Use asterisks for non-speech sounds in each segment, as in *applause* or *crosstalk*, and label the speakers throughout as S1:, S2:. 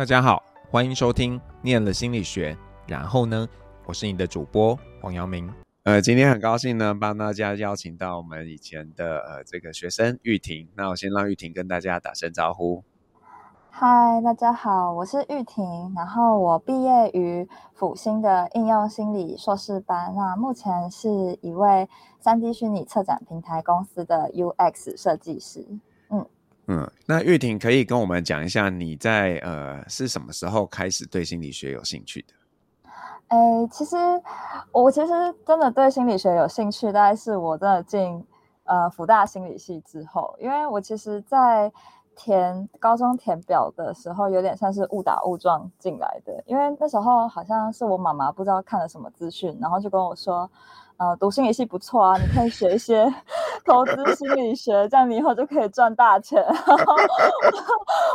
S1: 大家好，欢迎收听念了心理学。然后呢，我是你的主播黄阳明。呃，今天很高兴呢，帮大家邀请到我们以前的呃这个学生玉婷。那我先让玉婷跟大家打声招呼。
S2: 嗨，大家好，我是玉婷。然后我毕业于辅新的应用心理硕士班，那目前是一位三 D 虚拟策展平台公司的 UX 设计师。
S1: 嗯，那玉婷可以跟我们讲一下，你在呃是什么时候开始对心理学有兴趣的？
S2: 哎、欸，其实我其实真的对心理学有兴趣，大概是我真的进呃福大心理系之后，因为我其实，在填高中填表的时候，有点像是误打误撞进来的，因为那时候好像是我妈妈不知道看了什么资讯，然后就跟我说。呃，读心理系不错啊，你可以学一些 *laughs* 投资心理学，这样你以后就可以赚大钱。*laughs* 然后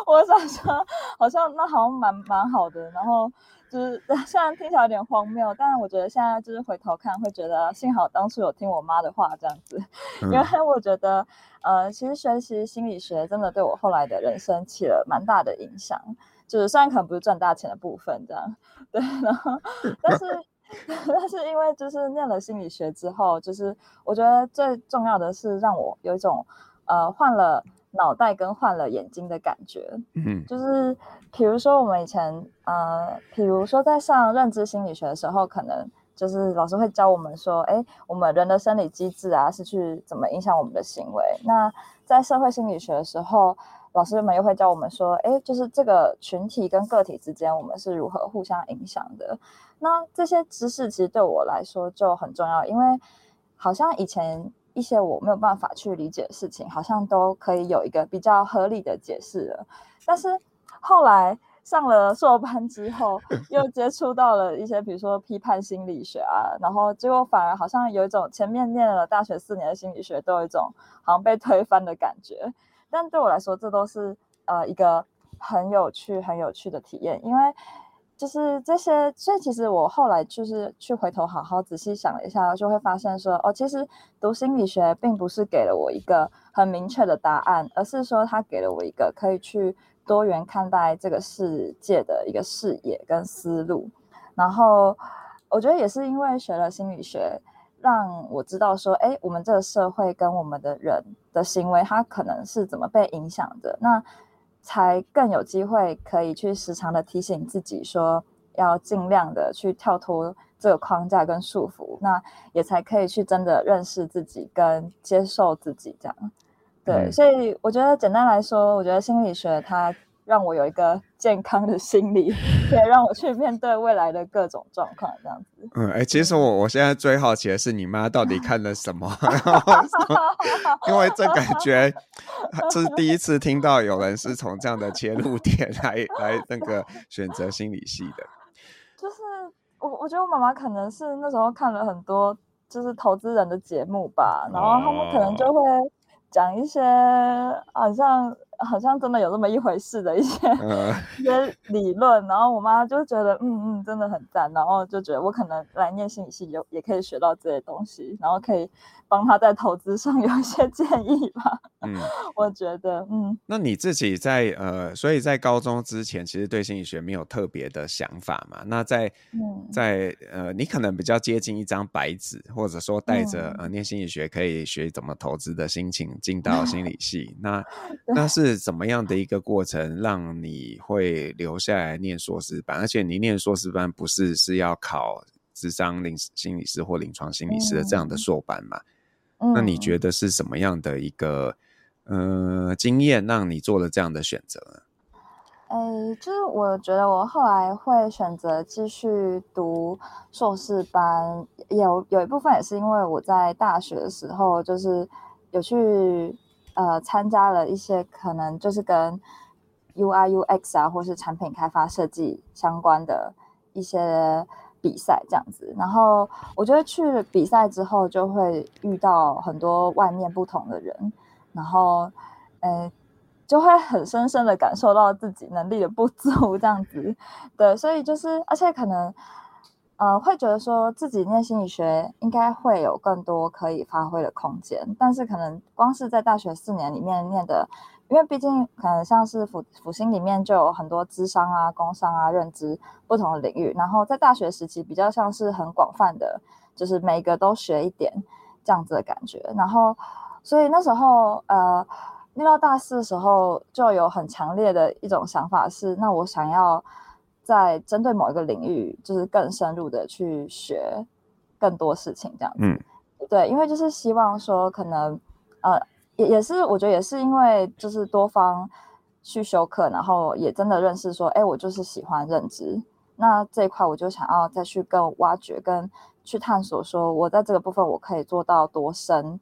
S2: 我想说，好像那好像蛮蛮好的。然后就是虽然听起来有点荒谬，但是我觉得现在就是回头看，会觉得幸好当初有听我妈的话这样子，因为我觉得呃，其实学习心理学真的对我后来的人生起了蛮大的影响。就是虽然可能不是赚大钱的部分这样，对，然后但是。*laughs* 但是因为就是念了心理学之后，就是我觉得最重要的是让我有一种呃换了脑袋跟换了眼睛的感觉。嗯，就是比如说我们以前呃，比如说在上认知心理学的时候，可能就是老师会教我们说，哎，我们人的生理机制啊是去怎么影响我们的行为。那在社会心理学的时候，老师们又会教我们说，哎，就是这个群体跟个体之间，我们是如何互相影响的。那这些知识其实对我来说就很重要，因为好像以前一些我没有办法去理解的事情，好像都可以有一个比较合理的解释了。但是后来上了硕班之后，又接触到了一些，比如说批判心理学啊，然后结果反而好像有一种前面念了大学四年的心理学，都有一种好像被推翻的感觉。但对我来说，这都是呃一个很有趣、很有趣的体验，因为。就是这些，所以其实我后来就是去回头好好仔细想了一下，就会发现说，哦，其实读心理学并不是给了我一个很明确的答案，而是说它给了我一个可以去多元看待这个世界的一个视野跟思路。然后我觉得也是因为学了心理学，让我知道说，哎，我们这个社会跟我们的人的行为，它可能是怎么被影响的。那才更有机会可以去时常的提醒自己说，要尽量的去跳脱这个框架跟束缚，那也才可以去真的认识自己跟接受自己这样。对，嗯、所以我觉得简单来说，我觉得心理学它。让我有一个健康的心理，可以让我去面对未来的各种状况，这样子。
S1: 嗯，哎、欸，其实我我现在最好奇的是，你妈到底看了什么？*laughs* 因为这感觉这是第一次听到有人是从这样的切入点来来那个选择心理系的。
S2: 就是我我觉得我妈妈可能是那时候看了很多就是投资人的节目吧，然后他们可能就会讲一些好像。好像真的有这么一回事的一些、呃、一些理论，然后我妈就觉得嗯嗯真的很赞，然后就觉得我可能来念心理系有也可以学到这些东西，然后可以帮她在投资上 *laughs* 有一些建议吧。嗯，*laughs* 我觉得嗯。
S1: 那你自己在呃，所以在高中之前其实对心理学没有特别的想法嘛？那在、嗯、在呃，你可能比较接近一张白纸，或者说带着、嗯、呃念心理学可以学怎么投资的心情进到心 *laughs* 理系，那那是。是怎么样的一个过程，让你会留下来念硕士班？而且你念硕士班不是是要考智商心理师或临床心理师的这样的硕班吗？嗯、那你觉得是什么样的一个呃经验，让你做了这样的选择呢？
S2: 诶，就是我觉得我后来会选择继续读硕士班，有有一部分也是因为我在大学的时候就是有去。呃，参加了一些可能就是跟 UI UX 啊，或是产品开发设计相关的一些比赛这样子。然后我觉得去比赛之后，就会遇到很多外面不同的人，然后呃，就会很深深的感受到自己能力的不足这样子。对，所以就是，而且可能呃，会觉得说自己念心理学应该会有更多可以发挥的空间，但是可能光是在大学四年里面念的，因为毕竟可能像是辅辅心里面就有很多智商啊、工商啊、认知不同的领域，然后在大学时期比较像是很广泛的，就是每个都学一点这样子的感觉，然后所以那时候呃念到大四的时候就有很强烈的一种想法是，那我想要。在针对某一个领域，就是更深入的去学更多事情，这样子。嗯，对，因为就是希望说，可能呃，也也是，我觉得也是因为就是多方去修课，然后也真的认识说，哎，我就是喜欢认知，那这一块我就想要再去更挖掘，跟去探索，说我在这个部分我可以做到多深。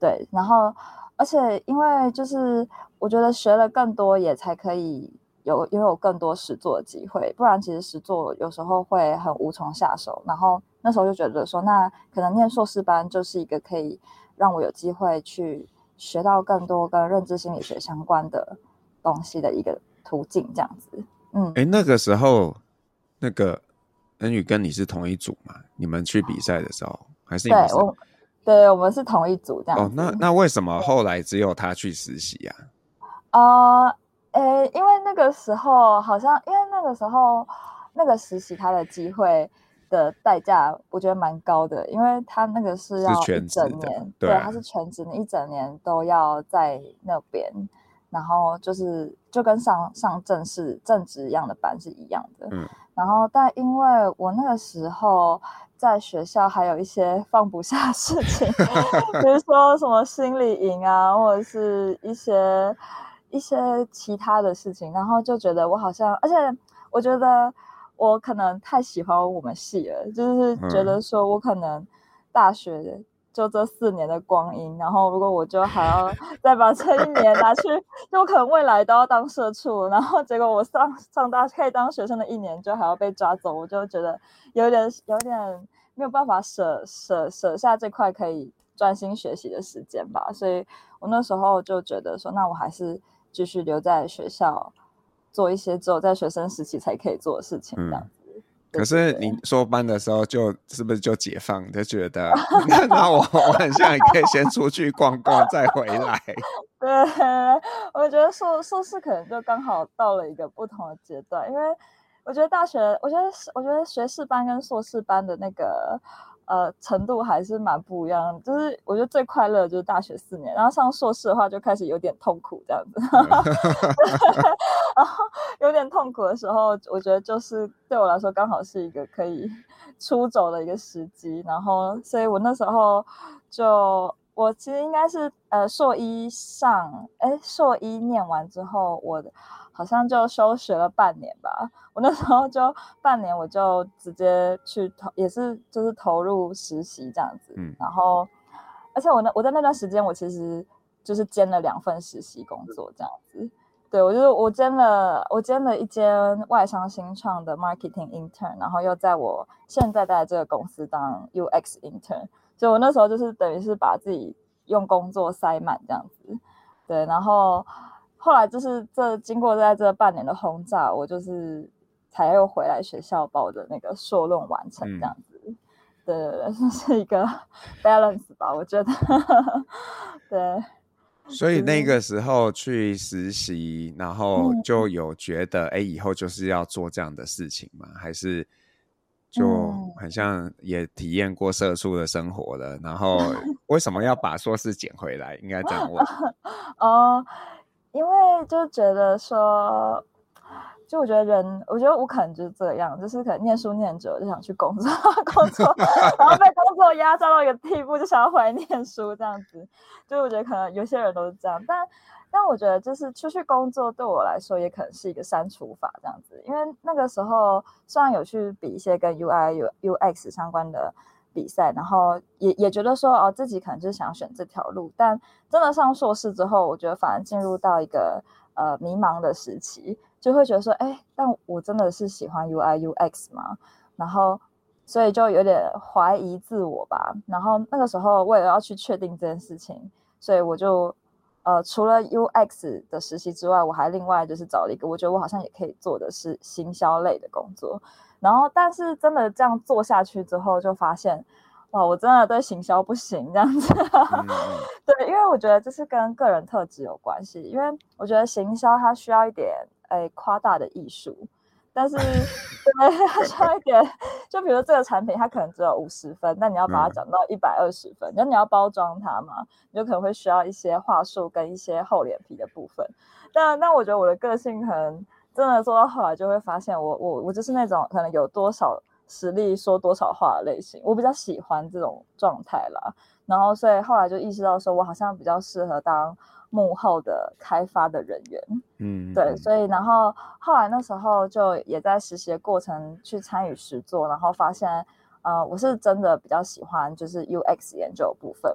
S2: 对，然后而且因为就是我觉得学了更多，也才可以。有拥有更多实作的机会，不然其实实作有时候会很无从下手。然后那时候就觉得说，那可能念硕士班就是一个可以让我有机会去学到更多跟认知心理学相关的东西的一个途径，这样子。嗯，
S1: 哎，那个时候那个恩宇跟你是同一组吗？你们去比赛的时候还是？
S2: 对，我对，我们是同一组这样。
S1: 哦，那那为什么后来只有他去实习呀？
S2: 啊？呃诶，因为那个时候好像，因为那个时候那个实习他的机会的代价，我觉得蛮高的，因为他那个是要一整年，对，他是全职，你一整年都要在那边，然后就是就跟上上正式正职一样的班是一样的，嗯，然后但因为我那个时候在学校还有一些放不下事情，*laughs* 比如说什么心理营啊，或者是一些。一些其他的事情，然后就觉得我好像，而且我觉得我可能太喜欢我们系了，就是觉得说我可能大学就这四年的光阴，嗯、然后如果我就还要 *laughs* 再把这一年拿去，就可能未来都要当社畜，然后结果我上上大可以当学生的一年就还要被抓走，我就觉得有点有点没有办法舍舍舍下这块可以专心学习的时间吧，所以我那时候就觉得说，那我还是。继续留在学校做一些只有在学生时期才可以做的事情，这样子。嗯、
S1: 可是你说班的时候，就是不是就解放，就觉得 *laughs* *laughs* 那我我很像也可以先出去逛逛再回来。*laughs*
S2: 对，我觉得硕硕士可能就刚好到了一个不同的阶段，因为我觉得大学，我觉得我觉得学士班跟硕士班的那个。呃，程度还是蛮不一样，就是我觉得最快乐的就是大学四年，然后上硕士的话就开始有点痛苦这样子，*laughs* 然后有点痛苦的时候，我觉得就是对我来说刚好是一个可以 *laughs* 出走的一个时机，然后所以我那时候就我其实应该是呃硕一上，哎硕一念完之后我。好像就休学了半年吧，我那时候就半年，我就直接去投，也是就是投入实习这样子。嗯，然后，而且我那我在那段时间，我其实就是兼了两份实习工作这样子。对，我就是我兼了我兼了一间外商新创的 marketing intern，然后又在我现在在这个公司当 UX intern，所以我那时候就是等于是把自己用工作塞满这样子。对，然后。后来就是这经过在这半年的轰炸，我就是才又回来学校把我的那个硕论完成这样子，嗯、对对对，这 *laughs* 是一个 balance 吧，我觉得，对。
S1: 所以那个时候去实习，然后就有觉得，哎、嗯，以后就是要做这样的事情吗？还是就很像也体验过社畜的生活了？然 *laughs* 后为什么要把硕士捡回来？应该这样问。*laughs*
S2: 哦。因为就觉得说，就我觉得人，我觉得我可能就是这样，就是可能念书念久了就想去工作，工作，然后被工作压榨到一个地步，就想要回来念书这样子。就我觉得可能有些人都是这样，但但我觉得就是出去工作对我来说也可能是一个删除法这样子，因为那个时候虽然有去比一些跟 UI、U、UX 相关的。比赛，然后也也觉得说哦，自己可能就是想选这条路，但真的上硕士之后，我觉得反而进入到一个呃迷茫的时期，就会觉得说，哎，但我真的是喜欢 UI UX 吗？然后所以就有点怀疑自我吧。然后那个时候为了要去确定这件事情，所以我就呃除了 UX 的实习之外，我还另外就是找了一个我觉得我好像也可以做的是行销类的工作。然后但是真的这样做下去之后，就发现。哇，我真的对行销不行这样子，*laughs* 嗯、对，因为我觉得这是跟个人特质有关系。因为我觉得行销它需要一点诶夸大的艺术，但是对它需要一点，就比如这个产品它可能只有五十分，那你要把它涨到一百二十分，那、嗯、你要包装它嘛，你就可能会需要一些话术跟一些厚脸皮的部分。但那我觉得我的个性可能真的做到后来就会发现我，我我我就是那种可能有多少。实力说多少话的类型，我比较喜欢这种状态啦。然后，所以后来就意识到，说我好像比较适合当幕后的开发的人员。嗯，对。所以，然后后来那时候就也在实习的过程去参与实作，然后发现，呃，我是真的比较喜欢就是 UX 研究的部分。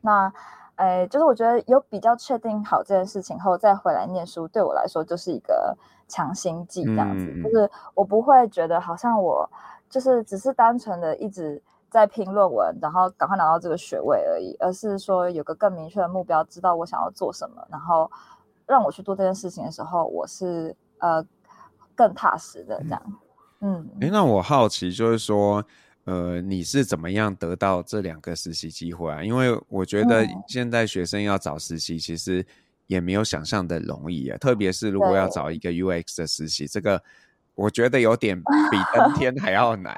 S2: 那，哎，就是我觉得有比较确定好这件事情后，再回来念书，对我来说就是一个。强心剂这样子，嗯、就是我不会觉得好像我就是只是单纯的一直在拼论文，然后赶快拿到这个学位而已，而是说有个更明确的目标，知道我想要做什么，然后让我去做这件事情的时候，我是呃更踏实的这样。嗯，
S1: 诶，那我好奇就是说，呃，你是怎么样得到这两个实习机会啊？因为我觉得现在学生要找实习，其实。也没有想象的容易啊，特别是如果要找一个 UX 的实习，这个我觉得有点比登天还要难。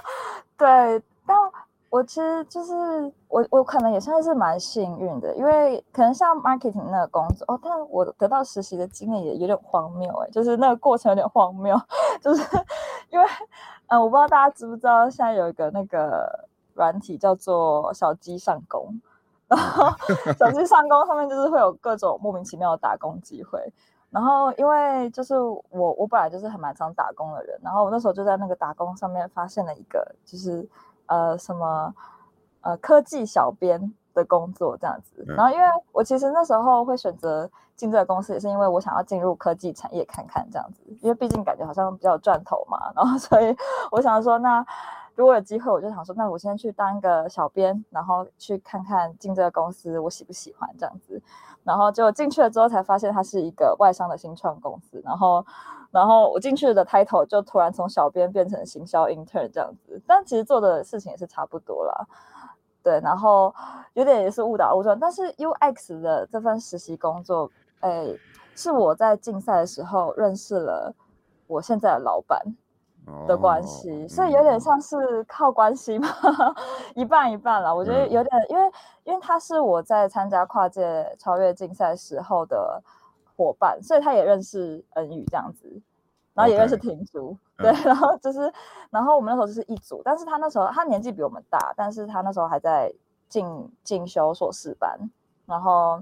S1: *laughs*
S2: 对，但我其实就是我，我可能也算是蛮幸运的，因为可能像 marketing 那个工作哦，但我得到实习的经验也有点荒谬哎，就是那个过程有点荒谬，*laughs* 就是 *laughs* 因为嗯，我不知道大家知不知道，现在有一个那个软体叫做小鸡上工。然后 *laughs* 小鸡上工上面就是会有各种莫名其妙的打工机会，然后因为就是我我本来就是很蛮常打工的人，然后我那时候就在那个打工上面发现了一个就是呃什么呃科技小编的工作这样子，然后因为我其实那时候会选择进这个公司，也是因为我想要进入科技产业看看这样子，因为毕竟感觉好像比较有赚头嘛，然后 *laughs* 所以我想说那。如果有机会，我就想说，那我先去当一个小编，然后去看看进这个公司我喜不喜欢这样子。然后就进去了之后，才发现它是一个外商的新创公司。然后，然后我进去的 title 就突然从小编变成行销 intern 这样子。但其实做的事情也是差不多啦。对，然后有点也是误打误撞。但是 UX 的这份实习工作，哎，是我在竞赛的时候认识了我现在的老板。的关系，所以有点像是靠关系嘛，嗯、*laughs* 一半一半啦。我觉得有点，嗯、因为因为他是我在参加跨界超越竞赛时候的伙伴，所以他也认识恩宇这样子，然后也认识婷竹，Okay. 对，然后就是，然后我们那时候就是一组，但是他那时候他年纪比我们大，但是他那时候还在进进修硕士班，然后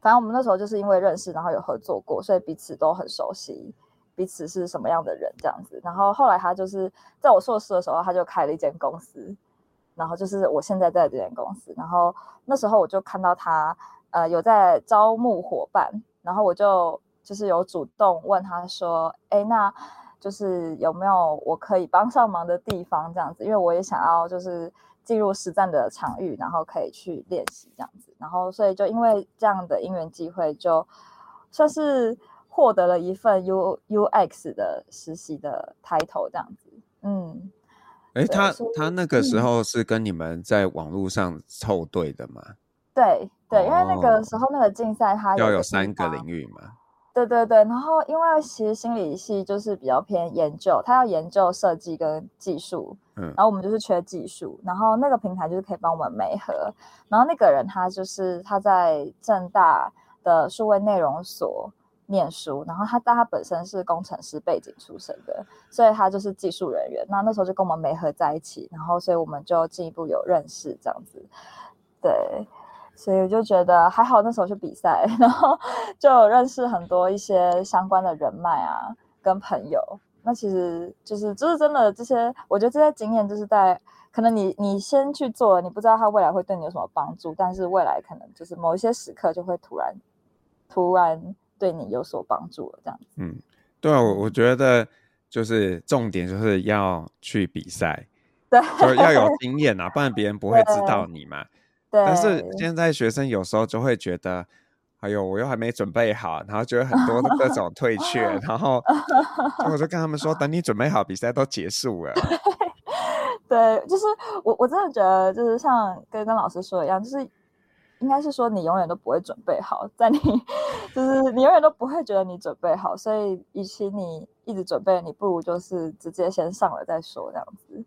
S2: 反正我们那时候就是因为认识，然后有合作过，所以彼此都很熟悉。彼此是什么样的人这样子，然后后来他就是在我硕士的时候，他就开了一间公司，然后就是我现在在这间公司，然后那时候我就看到他呃有在招募伙伴，然后我就就是有主动问他说，哎，那就是有没有我可以帮上忙的地方这样子，因为我也想要就是进入实战的场域，然后可以去练习这样子，然后所以就因为这样的因缘机会，就算是。获得了一份 U U X 的实习的 title，这样子，嗯，
S1: 哎、欸，他他那个时候是跟你们在网络上凑对的吗？
S2: 对对，因为那个时候那个竞赛它
S1: 要有三个领域嘛。
S2: 对对对，然后因为其实心理系就是比较偏研究，他要研究设计跟技术，嗯，然后我们就是缺技术，然后那个平台就是可以帮我们媒合，然后那个人他就是他在正大的数位内容所。念书，然后他但他本身是工程师背景出身的，所以他就是技术人员。那那时候就跟我们没合在一起，然后所以我们就进一步有认识这样子。对，所以我就觉得还好，那时候去比赛，*laughs* 然后就认识很多一些相关的人脉啊，跟朋友。那其实就是就是真的这些，我觉得这些经验就是在可能你你先去做，你不知道他未来会对你有什么帮助，但是未来可能就是某一些时刻就会突然突然。对你有所帮助了，这样子。
S1: 嗯，对啊，我我觉得就是重点就是要去比赛，*laughs*
S2: 对，
S1: 就要有经验啊，不然别人不会知道你嘛。
S2: 对。
S1: 但是现在学生有时候就会觉得哎呦，我又还没准备好，然后就有很多的各种退却，然后我就跟他们说，*laughs* 等你准备好，比赛都结束了。*laughs*
S2: 对，就是我我真的觉得，就是像跟跟老师说的一样，就是应该是说你永远都不会准备好，在你就是你永远都不会觉得你准备好，所以与其你一直准备，你不如就是直接先上了再说这样子。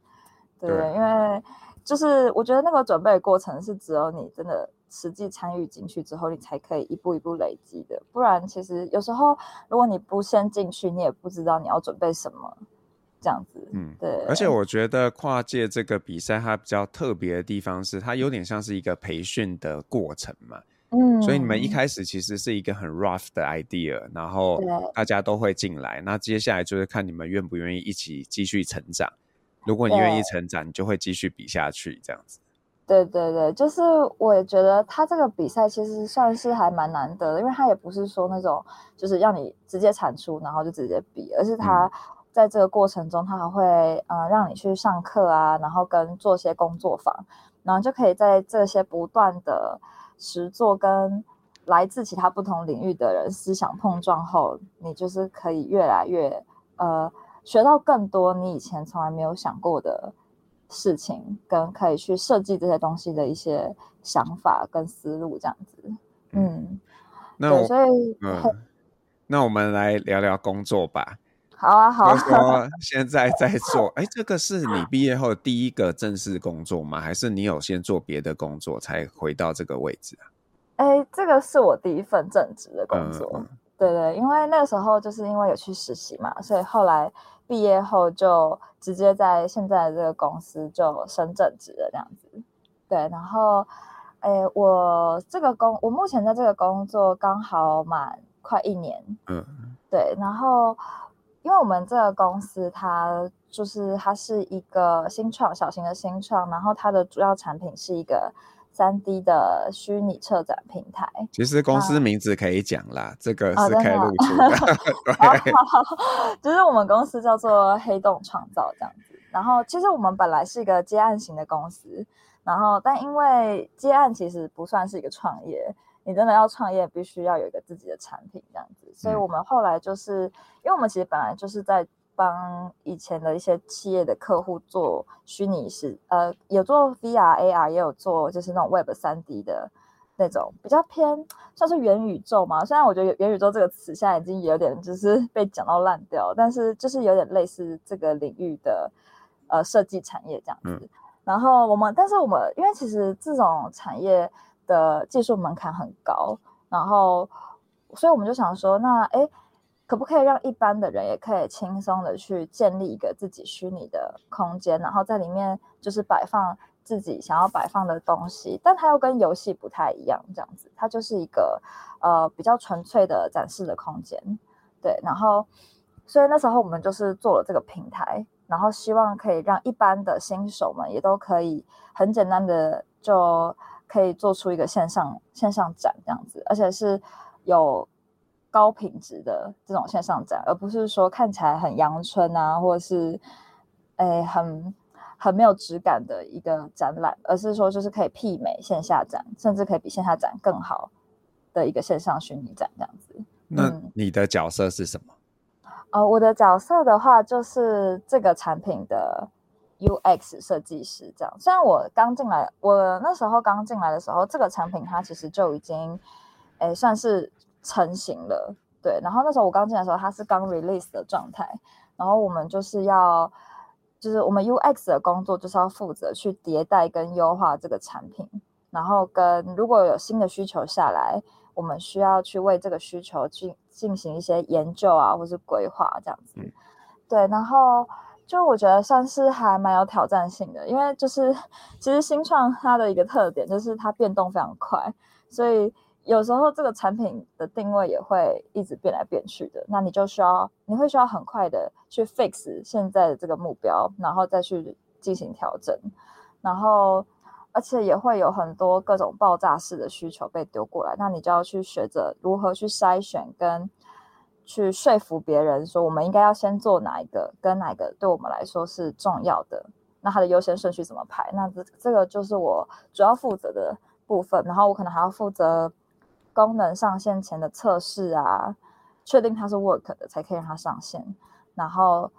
S2: 对，对，因为。就是我觉得那个准备的过程是只有你真的实际参与进去之后，你才可以一步一步累积的。不然，其实有时候如果你不先进去，你也不知道你要准备什么，这样子。嗯，对。
S1: 而且我觉得跨界这个比赛它比较特别的地方是，它有点像是一个培训的过程嘛。嗯。所以你们一开始其实是一个很 rough 的 idea，然后大家都会进来，那接下来就是看你们愿不愿意一起继续成长。如果你愿意成长，你就会继续比下去，这样子。
S2: 对对对，就是我也觉得他这个比赛其实算是还蛮难得的，因为他也不是说那种就是让你直接产出，然后就直接比，而是他在这个过程中，他还会呃让你去上课啊，然后跟做些工作坊，然后就可以在这些不断的实作跟来自其他不同领域的人思想碰撞后，你就是可以越来越呃。学到更多你以前从来没有想过的事情，跟可以去设计这些东西的一些想法跟思路，这样子。嗯，
S1: 那我所以、嗯，那我们来聊聊工作吧。
S2: 好啊，好啊。
S1: 说 *laughs* 现在在做，哎，这个是你毕业后第一个正式工作吗？还是你有先做别的工作才回到这个位置啊？
S2: 哎，这个是我第一份正职的工作。嗯、对对，因为那个时候就是因为有去实习嘛，所以后来。毕业后就直接在现在的这个公司就升正职了，这样子。对，然后，哎，我这个工，我目前在这个工作刚好满快一年。嗯。对，然后，因为我们这个公司它就是它是一个新创，小型的新创，然后它的主要产品是一个。三 D 的虚拟策展平台，
S1: 其实公司名字可以讲啦，啊、这个是可以露出的。*laughs*
S2: 哦、对好好好，就是我们公司叫做黑洞创造这样子。然后，其实我们本来是一个接案型的公司，然后但因为接案其实不算是一个创业，你真的要创业，必须要有一个自己的产品这样子。所以我们后来就是，嗯、因为我们其实本来就是在。帮以前的一些企业的客户做虚拟实，呃，有做 VR、AR，也有做就是那种 Web 三 D 的那种比较偏，算是元宇宙嘛。虽然我觉得元宇宙这个词现在已经有点就是 *laughs* 被讲到烂掉，但是就是有点类似这个领域的呃设计产业这样子。嗯、然后我们，但是我们因为其实这种产业的技术门槛很高，然后所以我们就想说，那哎。可不可以让一般的人也可以轻松的去建立一个自己虚拟的空间，然后在里面就是摆放自己想要摆放的东西，但它又跟游戏不太一样，这样子，它就是一个呃比较纯粹的展示的空间，对。然后，所以那时候我们就是做了这个平台，然后希望可以让一般的新手们也都可以很简单的就可以做出一个线上线上展这样子，而且是有。高品质的这种线上展，而不是说看起来很阳春啊，或者是诶很很没有质感的一个展览，而是说就是可以媲美线下展，甚至可以比线下展更好的一个线上虚拟展这样子。
S1: 那你的角色是什么？
S2: 嗯、呃，我的角色的话就是这个产品的 UX 设计师这样。虽然我刚进来，我那时候刚进来的时候，这个产品它其实就已经诶算是。成型了，对。然后那时候我刚进来的时候，它是刚 release 的状态。然后我们就是要，就是我们 UX 的工作就是要负责去迭代跟优化这个产品。然后跟如果有新的需求下来，我们需要去为这个需求去进行一些研究啊，或是规划这样子。嗯、对。然后就我觉得算是还蛮有挑战性的，因为就是其实新创它的一个特点就是它变动非常快，所以。有时候这个产品的定位也会一直变来变去的，那你就需要，你会需要很快的去 fix 现在的这个目标，然后再去进行调整，然后而且也会有很多各种爆炸式的需求被丢过来，那你就要去学着如何去筛选跟去说服别人说我们应该要先做哪一个，跟哪个对我们来说是重要的，那它的优先顺序怎么排？那这这个就是我主要负责的部分，然后我可能还要负责。功能上线前的测试啊，确定它是 work 的，才可以让它上线。然后，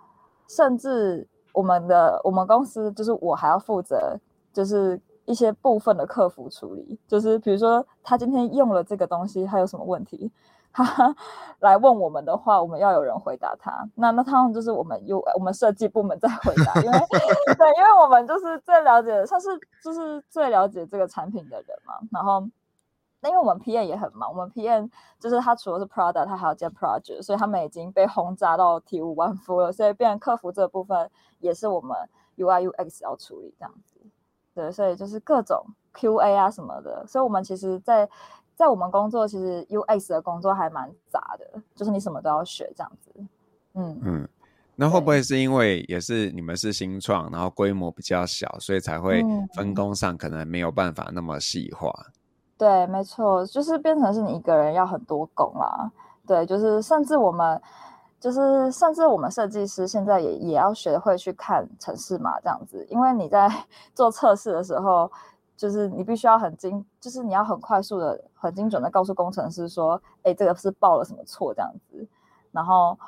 S2: 甚至我们的我们公司就是我还要负责，就是一些部分的客服处理，就是比如说他今天用了这个东西，他有什么问题？他 *laughs* 来问我们的话，我们要有人回答他。那那他们就是我们有我们设计部门在回答，因为 *laughs* 对，因为我们就是最了解，他是就是最了解这个产品的人嘛。然后，那因为我们 PM 也很忙，我们 PM 就是他除了是 product，他还要接 project，所以他们已经被轰炸到体无完肤了。所以，变成客服这部分也是我们 UI UX 要处理这样子。对，所以就是各种 QA 啊什么的。所以我们其实，在在我们工作，其实 UX 的工作还蛮杂的，就是你什么都要学这样子。嗯
S1: 嗯，那会不会是因为也是你们是新创，然后规模比较小，所以才会分工上可能没有办法那么细化？
S2: 嗯、对，没错，就是变成是你一个人要很多工啦。对，就是甚至我们，就是甚至我们设计师现在也也要学会去看城市嘛这样子，因为你在 *laughs* 做测试的时候。就是你必须要很精，就是你要很快速的、很精准的告诉工程师说，哎，这个是报了什么错这样子，然后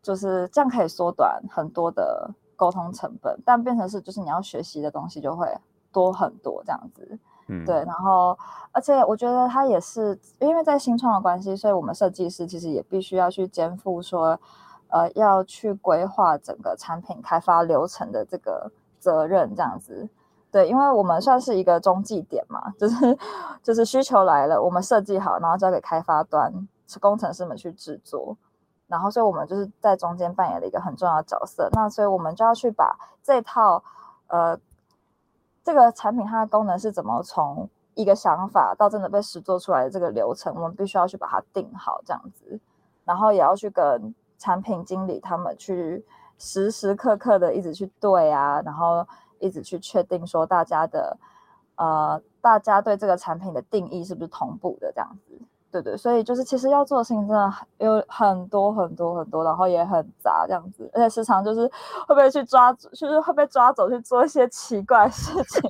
S2: 就是这样可以缩短很多的沟通成本，但变成是就是你要学习的东西就会多很多这样子，嗯，对，然后而且我觉得它也是因为在新创的关系，所以我们设计师其实也必须要去肩负说，呃，要去规划整个产品开发流程的这个责任这样子。对，因为我们算是一个中继点嘛，就是就是需求来了，我们设计好，然后交给开发端，是工程师们去制作，然后所以我们就是在中间扮演了一个很重要的角色。那所以我们就要去把这套呃这个产品它的功能是怎么从一个想法到真的被实做出来的这个流程，我们必须要去把它定好这样子，然后也要去跟产品经理他们去时时刻刻的一直去对啊，然后。一直去确定说大家的，呃，大家对这个产品的定义是不是同步的这样子，对对，所以就是其实要做的事情真的有很多很多很多，然后也很杂这样子，而且时常就是会不会去抓，就是会被抓走去做一些奇怪事情，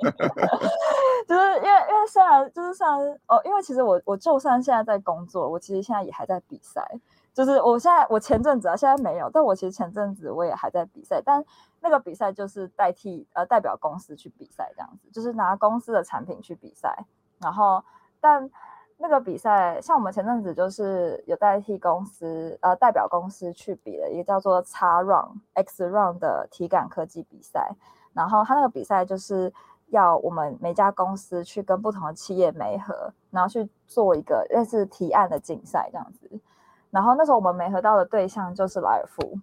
S2: *laughs* 就是因为因为虽然就是像哦，因为其实我我就算现在在工作，我其实现在也还在比赛。就是我现在，我前阵子啊，现在没有，但我其实前阵子我也还在比赛，但那个比赛就是代替呃代表公司去比赛这样子，就是拿公司的产品去比赛，然后但那个比赛像我们前阵子就是有代替公司呃代表公司去比了一个叫做 XRun X Run 的体感科技比赛，然后他那个比赛就是要我们每家公司去跟不同的企业媒合，然后去做一个类似提案的竞赛这样子。然后那时候我们没合到的对象就是莱尔富，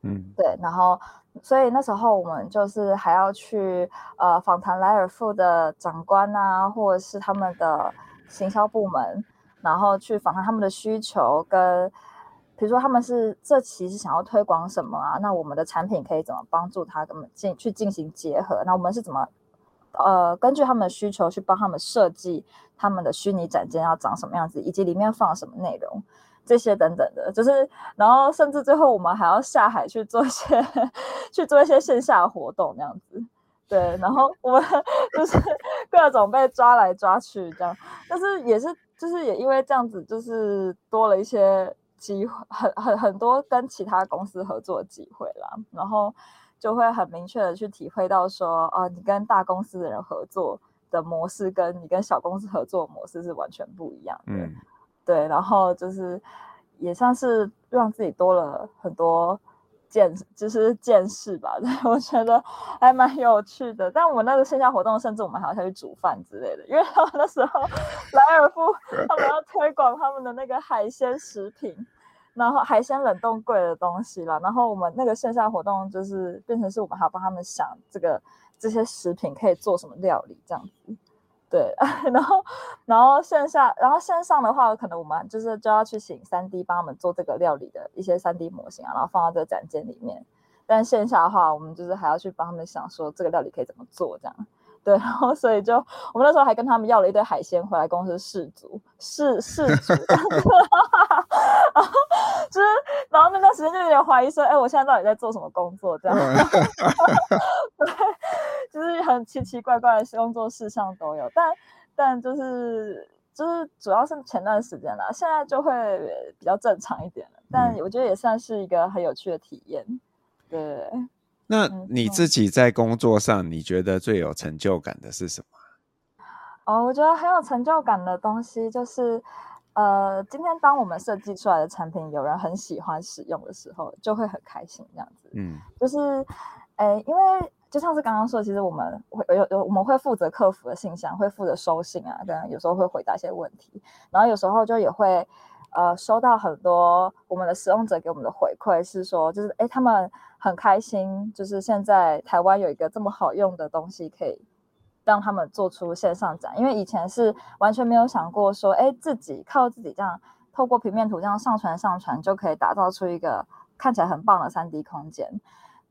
S1: 嗯，
S2: 对，然后所以那时候我们就是还要去呃访谈莱尔富的长官啊，或者是他们的行销部门，然后去访谈他们的需求，跟比如说他们是这期是想要推广什么啊？那我们的产品可以怎么帮助他们进去进行结合？那我们是怎么呃根据他们的需求去帮他们设计他们的虚拟展间要长什么样子，以及里面放什么内容？这些等等的，就是，然后甚至最后我们还要下海去做一些，*laughs* 去做一些线下活动，这样子，对，然后我们 *laughs* 就是各种被抓来抓去这样，但是也是，就是也因为这样子，就是多了一些机会，很很很多跟其他公司合作的机会啦，然后就会很明确的去体会到说，啊，你跟大公司的人合作的模式，跟你跟小公司合作的模式是完全不一样的。嗯。对，然后就是也算是让自己多了很多见，就是见识吧。对，*laughs* 我觉得还蛮有趣的。但我们那个线下活动，甚至我们还要下去煮饭之类的，因为他们那时候 *laughs* 莱尔夫他们要推广他们的那个海鲜食品，然后海鲜冷冻柜的东西了。然后我们那个线下活动就是变成是我们还要帮他们想这个这些食品可以做什么料理这样子。对，*laughs* 然后，然后线下，然后线上的话，可能我们就是就要去请三 D 帮他们做这个料理的一些三 D 模型啊，然后放到这个展间里面。但线下的话，我们就是还要去帮他们想说这个料理可以怎么做这样。对，然后所以就我们那时候还跟他们要了一堆海鲜回来公司试煮，试试煮。*laughs* 然后就是，然后那段时间就有点怀疑说，哎，我现在到底在做什么工作这样？*laughs* 很奇奇怪怪的工作事项都有，但但就是就是主要是前段时间啦，现在就会比较正常一点了。但我觉得也算是一个很有趣的体验。对，
S1: 那你自己在工作上，你觉得最有成就感的是什么？
S2: 哦，我觉得很有成就感的东西就是，呃，今天当我们设计出来的产品有人很喜欢使用的时候，就会很开心这样子。嗯，就是，诶，因为。就像是刚刚说，其实我们会有有我们会负责客服的信箱，会负责收信啊，跟有时候会回答一些问题，然后有时候就也会呃收到很多我们的使用者给我们的回馈，是说就是哎他们很开心，就是现在台湾有一个这么好用的东西可以让他们做出线上展，因为以前是完全没有想过说哎自己靠自己这样透过平面图这样上传上传就可以打造出一个看起来很棒的 3D 空间。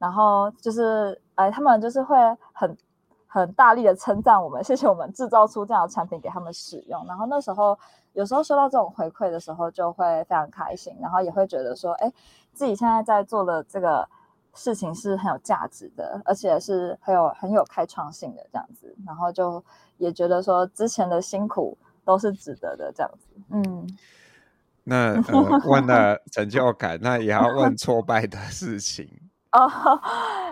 S2: 然后就是，哎，他们就是会很很大力的称赞我们，谢谢我们制造出这样的产品给他们使用。然后那时候有时候收到这种回馈的时候，就会非常开心，然后也会觉得说，哎，自己现在在做的这个事情是很有价值的，而且是很有很有开创性的这样子。然后就也觉得说之前的辛苦都是值得的这样子。嗯，
S1: 那呃问了 *laughs* 成就感，那也要问挫败的事情。
S2: 哦，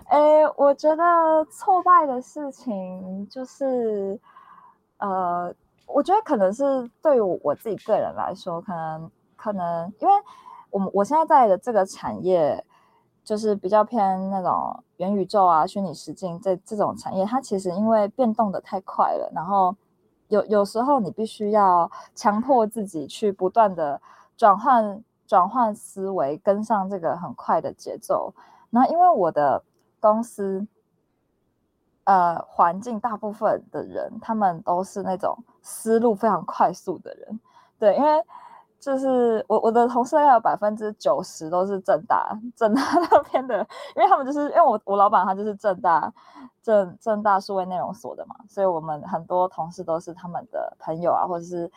S2: 哎，我觉得挫败的事情就是，呃，我觉得可能是对于我自己个人来说，可能可能因为我们我现在在的这个产业，就是比较偏那种元宇宙啊、虚拟实境这这种产业，它其实因为变动的太快了，然后有有时候你必须要强迫自己去不断的转换转换思维，跟上这个很快的节奏。那因为我的公司，呃，环境大部分的人，他们都是那种思路非常快速的人，对，因为就是我我的同事要有百分之九十都是正大正大那边的，因为他们就是因为我我老板他就是正大正正大数位内容所的嘛，所以我们很多同事都是他们的朋友啊，或者是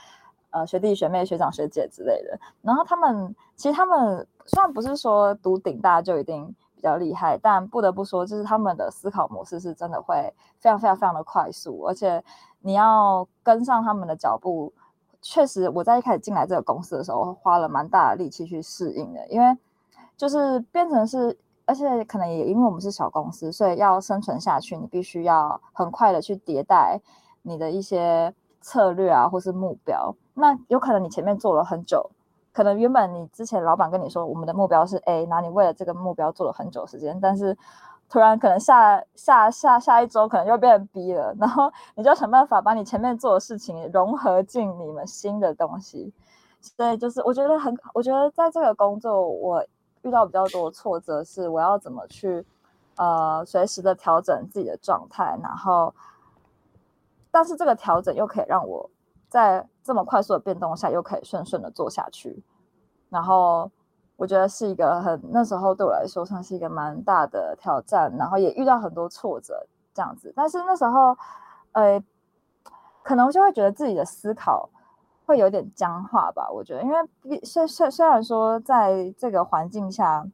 S2: 呃学弟学妹学长学姐之类的，然后他们其实他们虽然不是说读顶大就一定。比较厉害，但不得不说，就是他们的思考模式是真的会非常非常非常的快速，而且你要跟上他们的脚步，确实我在一开始进来这个公司的时候，花了蛮大的力气去适应的，因为就是变成是，而且可能也因为我们是小公司，所以要生存下去，你必须要很快的去迭代你的一些策略啊，或是目标。那有可能你前面做了很久。可能原本你之前老板跟你说，我们的目标是 A，那你为了这个目标做了很久时间，但是突然可能下下下下一周可能又变成 B 了，然后你就要想办法把你前面做的事情融合进你们新的东西。所以就是我觉得很，我觉得在这个工作我遇到比较多挫折是我要怎么去呃随时的调整自己的状态，然后但是这个调整又可以让我在这么快速的变动下，又可以顺顺的做下去，然后我觉得是一个很那时候对我来说算是一个蛮大的挑战，然后也遇到很多挫折这样子。但是那时候，呃，可能就会觉得自己的思考会有点僵化吧。我觉得，因为虽虽虽然说在这个环境下，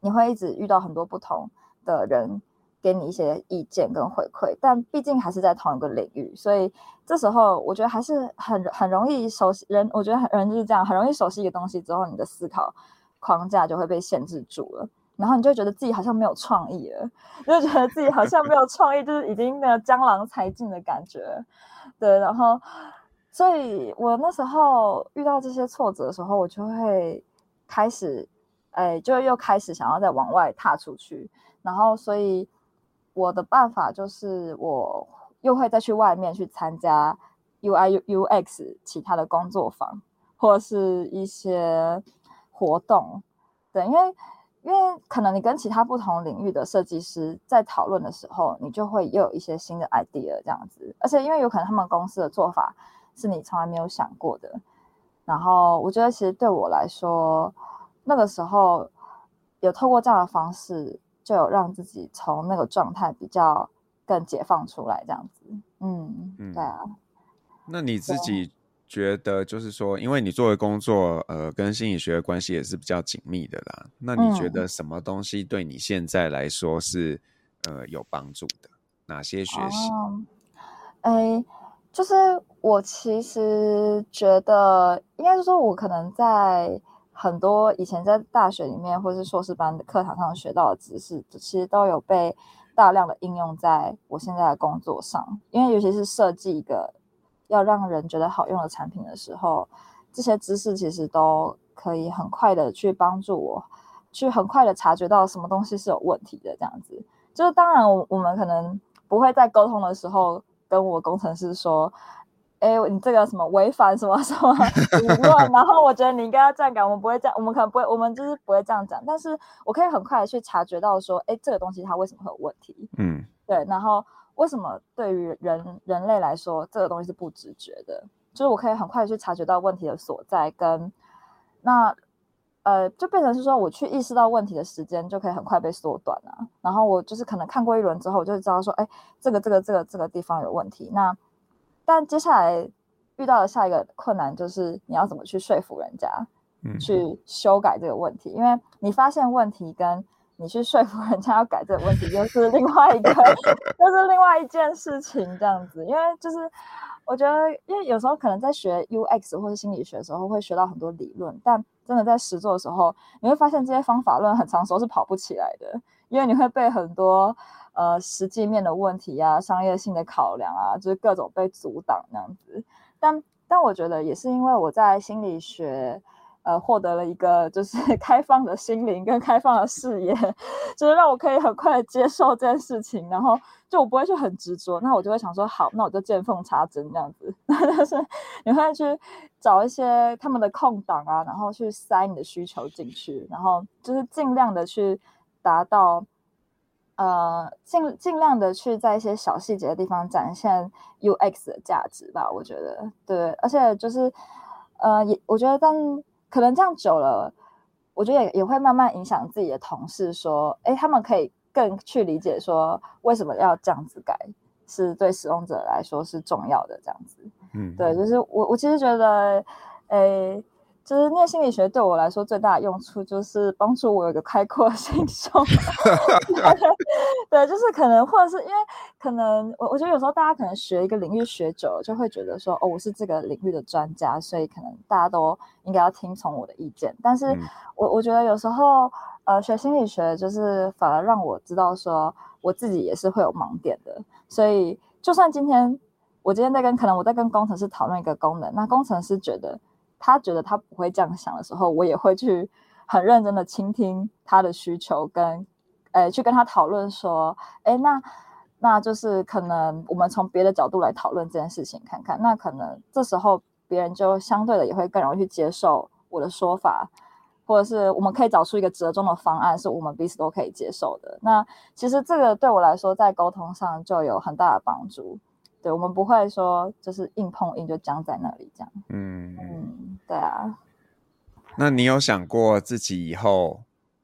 S2: 你会一直遇到很多不同的人。给你一些意见跟回馈，但毕竟还是在同一个领域，所以这时候我觉得还是很很容易熟悉人。我觉得很人就是这样，很容易熟悉一个东西之后，你的思考框架就会被限制住了，然后你就觉得自己好像没有创意了，就觉得自己好像没有创意，就是已经那个江郎才尽的感觉。对，然后所以我那时候遇到这些挫折的时候，我就会开始，哎，就又开始想要再往外踏出去，然后所以。我的办法就是，我又会再去外面去参加 UI UX 其他的工作坊，或是一些活动，对，因为因为可能你跟其他不同领域的设计师在讨论的时候，你就会又有一些新的 idea 这样子，而且因为有可能他们公司的做法是你从来没有想过的，然后我觉得其实对我来说，那个时候有透过这样的方式。就有让自己从那个状态比较更解放出来，这样子，嗯，嗯对啊。
S1: 那你自己觉得，就是说，因为你作为工作，呃，跟心理学的关系也是比较紧密的啦。那你觉得什么东西对你现在来说是、嗯、呃有帮助的？哪些学习？
S2: 哎、呃，就是我其实觉得，应该是说，我可能在很多以前在大学里面或是硕士班的课堂上学到的知识，其实都有被大量的应用在我现在的工作上。因为尤其是设计一个要让人觉得好用的产品的时候，这些知识其实都可以很快的去帮助我，去很快的察觉到什么东西是有问题的。这样子，就是当然，我我们可能不会在沟通的时候。跟我工程师说：“哎，你这个什么违反什么什么理论？然后我觉得你应该要这样讲，我们不会这样，我们可能不会，我们就是不会这样讲。但是我可以很快的去察觉到说，哎，这个东西它为什么会有问题？
S1: 嗯，
S2: 对。然后为什么对于人人类来说，这个东西是不直觉的？就是我可以很快的去察觉到问题的所在，跟那。”呃，就变成是说，我去意识到问题的时间就可以很快被缩短了。然后我就是可能看过一轮之后，我就知道说，哎，这个这个这个这个地方有问题。那但接下来遇到的下一个困难就是，你要怎么去说服人家，去修改这个问题？嗯、因为你发现问题跟你去说服人家要改这个问题，又是另外一个，*laughs* 又是另外一件事情，这样子。因为就是我觉得，因为有时候可能在学 UX 或者心理学的时候，会学到很多理论，但真的在实做的时候，你会发现这些方法论很长时候是跑不起来的，因为你会被很多呃实际面的问题啊、商业性的考量啊，就是各种被阻挡那样子。但但我觉得也是因为我在心理学。呃，获得了一个就是 *laughs* 开放的心灵跟开放的视野，*laughs* 就是让我可以很快的接受这件事情，然后就我不会去很执着，那我就会想说，好，那我就见缝插针这样子，*laughs* 就是你会去找一些他们的空档啊，然后去塞你的需求进去，然后就是尽量的去达到，呃，尽尽量的去在一些小细节的地方展现 UX 的价值吧，我觉得，对，而且就是，呃，也我觉得但。可能这样久了，我觉得也也会慢慢影响自己的同事，说，哎，他们可以更去理解说，为什么要这样子改，是对使用者来说是重要的，这样子。嗯，对，就是我我其实觉得，哎。就是念心理学对我来说最大的用处，就是帮助我有一个开阔的心胸。*laughs* 对，就是可能，或者是因为可能，我我觉得有时候大家可能学一个领域学久了，就会觉得说，哦，我是这个领域的专家，所以可能大家都应该要听从我的意见。但是我我觉得有时候，呃，学心理学就是反而让我知道说，我自己也是会有盲点的。所以，就算今天我今天在跟可能我在跟工程师讨论一个功能，那工程师觉得。他觉得他不会这样想的时候，我也会去 *laughs* 很认真的倾听他的需求，跟，诶，去跟他讨论说，诶，那那就是可能我们从别的角度来讨论这件事情，看看，那可能这时候别人就相对的也会更容易去接受我的说法，或者是我们可以找出一个折中的方案，是我们彼此都可以接受的。那其实这个对我来说，在沟通上就有很大的帮助。对，我们不会说就是硬碰硬就僵在那里这样。嗯嗯，对啊。
S1: 那你有想过自己以后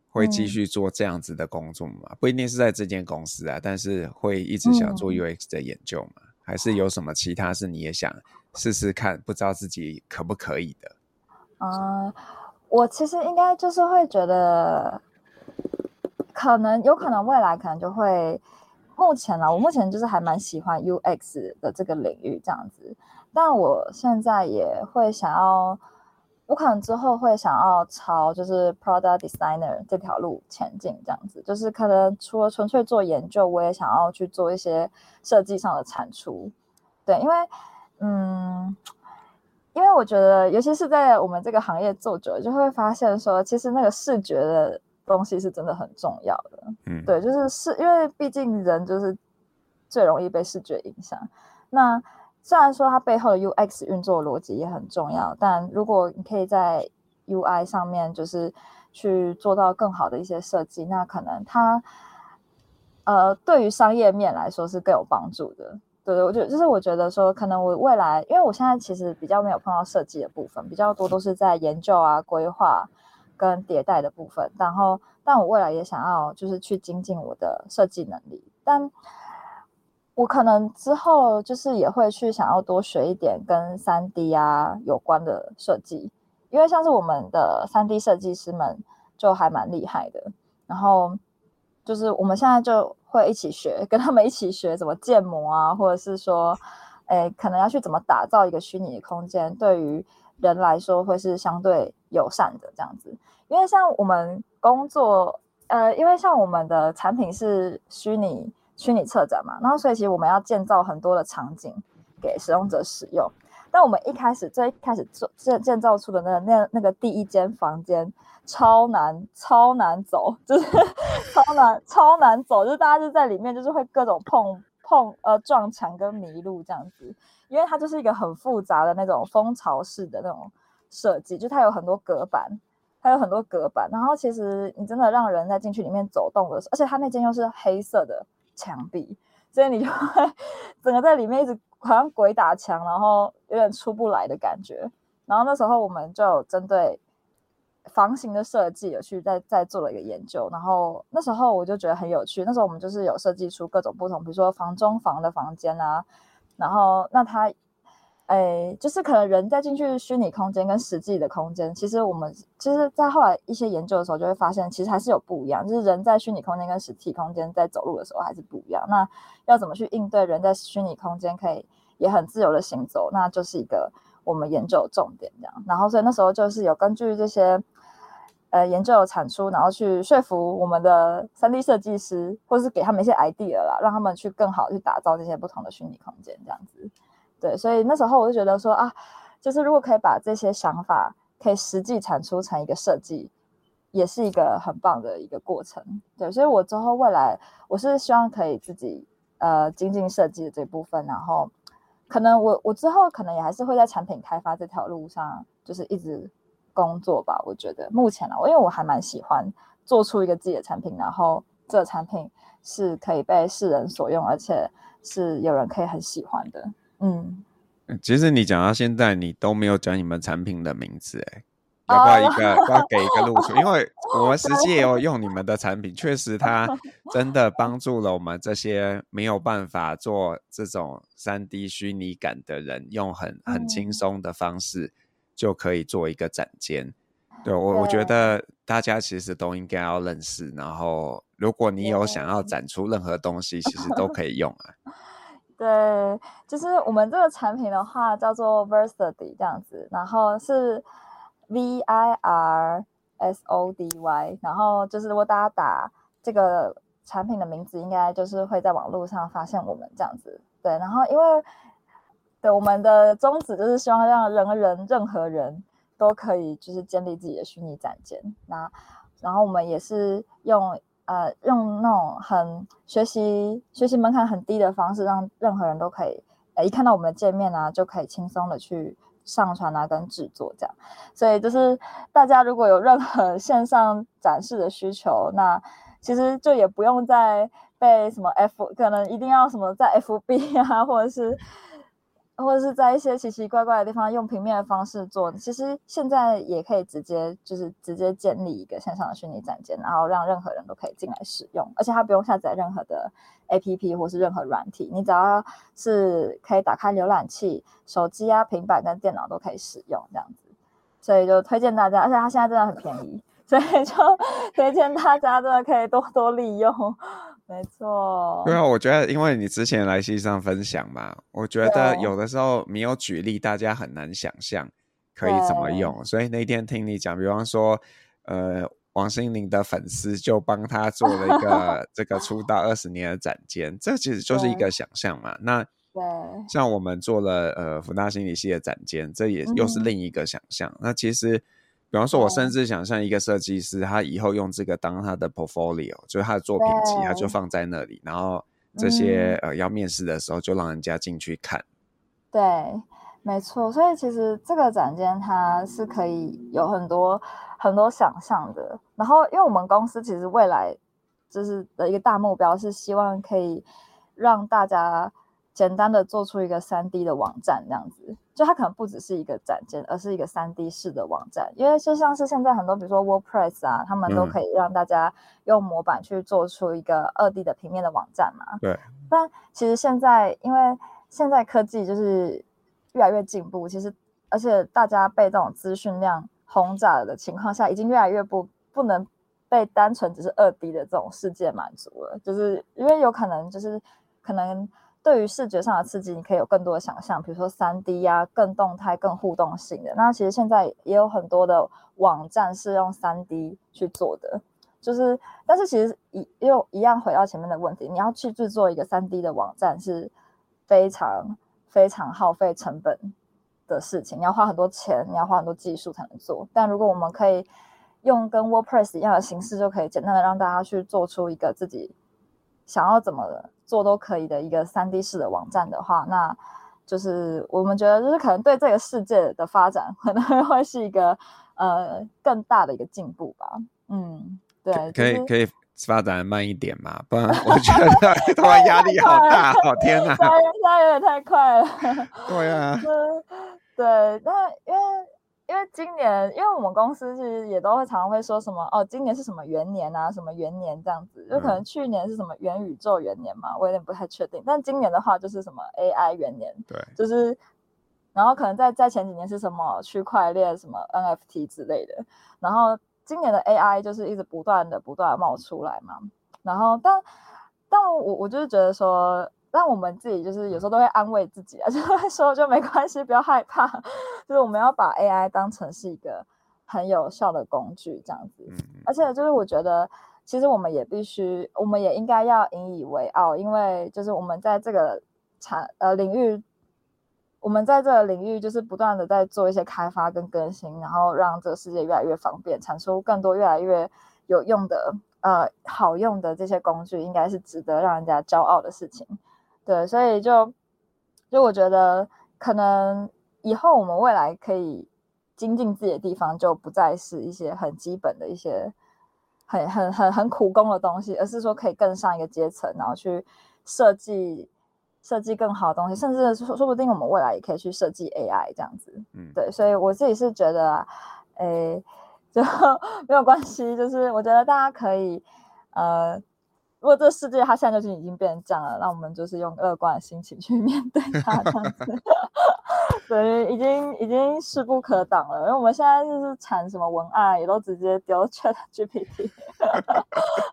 S1: 会继续做这样子的工作吗？嗯、不一定是在这间公司啊，但是会一直想做 UX 的研究吗？嗯、还是有什么其他是你也想试试看，不知道自己可不可以的？
S2: 嗯，我其实应该就是会觉得，可能有可能未来可能就会。目前呢，我目前就是还蛮喜欢 UX 的这个领域这样子，但我现在也会想要，我可能之后会想要朝就是 Product Designer 这条路前进，这样子，就是可能除了纯粹做研究，我也想要去做一些设计上的产出，对，因为嗯，因为我觉得，尤其是在我们这个行业做久了，就会发现说，其实那个视觉的。东西是真的很重要的，嗯，对，就是是因为毕竟人就是最容易被视觉影响。那虽然说它背后的 UX 运作逻辑也很重要，但如果你可以在 UI 上面就是去做到更好的一些设计，那可能它呃对于商业面来说是更有帮助的。对对，我觉得就是我觉得说，可能我未来，因为我现在其实比较没有碰到设计的部分，比较多都是在研究啊、规划。跟迭代的部分，然后，但我未来也想要就是去精进我的设计能力，但我可能之后就是也会去想要多学一点跟三 D 啊有关的设计，因为像是我们的三 D 设计师们就还蛮厉害的，然后就是我们现在就会一起学，跟他们一起学怎么建模啊，或者是说，诶，可能要去怎么打造一个虚拟的空间，对于人来说会是相对友善的这样子。因为像我们工作，呃，因为像我们的产品是虚拟虚拟策展嘛，然后所以其实我们要建造很多的场景给使用者使用。但我们一开始最开始做建建造出的那那那个第一间房间超难超难走，就是 *laughs* 超难超难走，就是大家就在里面就是会各种碰碰呃撞墙跟迷路这样子，因为它就是一个很复杂的那种蜂巢式的那种设计，就它有很多隔板，它有很多隔板，然后其实你真的让人在进去里面走动的时候，而且它那间又是黑色的墙壁，所以你就会 *laughs* 整个在里面一直。好像鬼打墙，然后有点出不来的感觉。然后那时候我们就有针对房型的设计有去再再做了一个研究。然后那时候我就觉得很有趣。那时候我们就是有设计出各种不同，比如说房中房的房间啊。然后那它。哎，就是可能人在进去虚拟空间跟实际的空间，其实我们其实，在后来一些研究的时候，就会发现其实还是有不一样。就是人在虚拟空间跟实体空间在走路的时候还是不一样。那要怎么去应对人在虚拟空间可以也很自由的行走，那就是一个我们研究的重点。这样，然后所以那时候就是有根据这些呃研究的产出，然后去说服我们的 3D 设计师，或者是给他们一些 idea 啦，让他们去更好去打造这些不同的虚拟空间，这样子。对，所以那时候我就觉得说啊，就是如果可以把这些想法可以实际产出成一个设计，也是一个很棒的一个过程。对，所以我之后未来我是希望可以自己呃精进设计的这部分，然后可能我我之后可能也还是会在产品开发这条路上，就是一直工作吧。我觉得目前呢，我因为我还蛮喜欢做出一个自己的产品，然后这个产品是可以被世人所用，而且是有人可以很喜欢的。嗯，
S1: 其实你讲到现在，你都没有讲你们产品的名字，哎，要不要一个，要给一个路数？因为 *laughs* 我们实际也有用你们的产品，确实它 *laughs* 真的帮助了我们这些没有办法做这种三 D 虚拟感的人，用很很轻松的方式就可以做一个展间。对我，我觉得大家其实都应该要认识。然后，如果你有想要展出任何东西，其实都可以用啊。
S2: 对，就是我们这个产品的话叫做 Versody 这样子，然后是 V I R S O D Y，然后就是如果大家打这个产品的名字，应该就是会在网络上发现我们这样子。对，然后因为对我们的宗旨就是希望让人人任何人都可以就是建立自己的虚拟展间，那然后我们也是用。呃，用那种很学习学习门槛很低的方式，让任何人都可以，呃，一看到我们的界面啊，就可以轻松的去上传啊，跟制作这样。所以就是大家如果有任何线上展示的需求，那其实就也不用再被什么 F，可能一定要什么在 FB 啊，或者是。或者是在一些奇奇怪怪的地方用平面的方式做，其实现在也可以直接就是直接建立一个线上的虚拟展间，然后让任何人都可以进来使用，而且它不用下载任何的 APP 或是任何软体，你只要是可以打开浏览器，手机啊、平板跟电脑都可以使用这样子，所以就推荐大家，而且它现在真的很便宜，所以就 *laughs* 推荐大家真的可以多多利用。没错，
S1: 对啊，我觉得因为你之前来系上分享嘛，我觉得有的时候没有举例，大家很难想象可以怎么用。所以那天听你讲，比方说，呃，王心凌的粉丝就帮他做了一个 *laughs* 这个出道二十年的展间，这其实就是一个想象嘛。那对，像我们做了呃福大心理系的展间，这也又是另一个想象。嗯、那其实。比方说，我甚至想象一个设计师，他以后用这个当他的 portfolio，就是他的作品集，他就放在那里，然后这些、嗯、呃要面试的时候，就让人家进去看。
S2: 对，没错。所以其实这个展间它是可以有很多很多想象的。然后，因为我们公司其实未来就是的一个大目标是希望可以让大家。简单的做出一个三 D 的网站，这样子，就它可能不只是一个展件，而是一个三 D 式的网站。因为就像是现在很多，比如说 WordPress 啊，他们都可以让大家用模板去做出一个二 D 的平面的网站嘛。
S1: 对。
S2: 但其实现在，因为现在科技就是越来越进步，其实而且大家被这种资讯量轰炸的情况下，已经越来越不不能被单纯只是二 D 的这种世界满足了。就是因为有可能就是可能。对于视觉上的刺激，你可以有更多的想象，比如说三 D 呀、更动态、更互动性的。那其实现在也有很多的网站是用三 D 去做的，就是，但是其实一又一样回到前面的问题，你要去制作一个三 D 的网站是非常非常耗费成本的事情，你要花很多钱，你要花很多技术才能做。但如果我们可以用跟 WordPress 一样的形式，就可以简单的让大家去做出一个自己想要怎么做都可以的一个三 D 式的网站的话，那就是我们觉得就是可能对这个世界的发展可能会是一个呃更大的一个进步吧。嗯，对，
S1: 可以可以发展慢一点嘛，不然我觉得他们压力好大，哦天哪，*laughs*
S2: 现在有点太快了。
S1: 对啊。*laughs*
S2: 对，那因为因为今年，因为我们公司其实也都会常常会说什么哦，今年是什么元年啊，什么元年这样子，就可能去年是什么元宇宙元年嘛，我有点不太确定。但今年的话就是什么 AI 元年，
S1: 对，
S2: 就是，然后可能在在前几年是什么区块链、什么 NFT 之类的，然后今年的 AI 就是一直不断的不断的冒出来嘛，然后但但我我就是觉得说。但我们自己就是有时候都会安慰自己啊，*laughs* 就会说就没关系，不要害怕，就是我们要把 AI 当成是一个很有效的工具这样子。而且就是我觉得，其实我们也必须，我们也应该要引以为傲，因为就是我们在这个产呃领域，我们在这个领域就是不断的在做一些开发跟更新，然后让这个世界越来越方便，产出更多越来越有用的呃好用的这些工具，应该是值得让人家骄傲的事情。对，所以就就我觉得，可能以后我们未来可以精进自己的地方，就不再是一些很基本的一些很很很很苦工的东西，而是说可以更上一个阶层，然后去设计设计更好的东西，甚至说说不定我们未来也可以去设计 AI 这样子。嗯，对，所以我自己是觉得，啊诶，*laughs* 就没有关系，就是我觉得大家可以，呃。如果这个世界它现在就是已经变成这样了，那我们就是用乐观的心情去面对它，这样子。*laughs* 对，已经已经势不可挡了。因为我们现在就是产什么文案，也都直接丢 *laughs* ChatGPT，*laughs*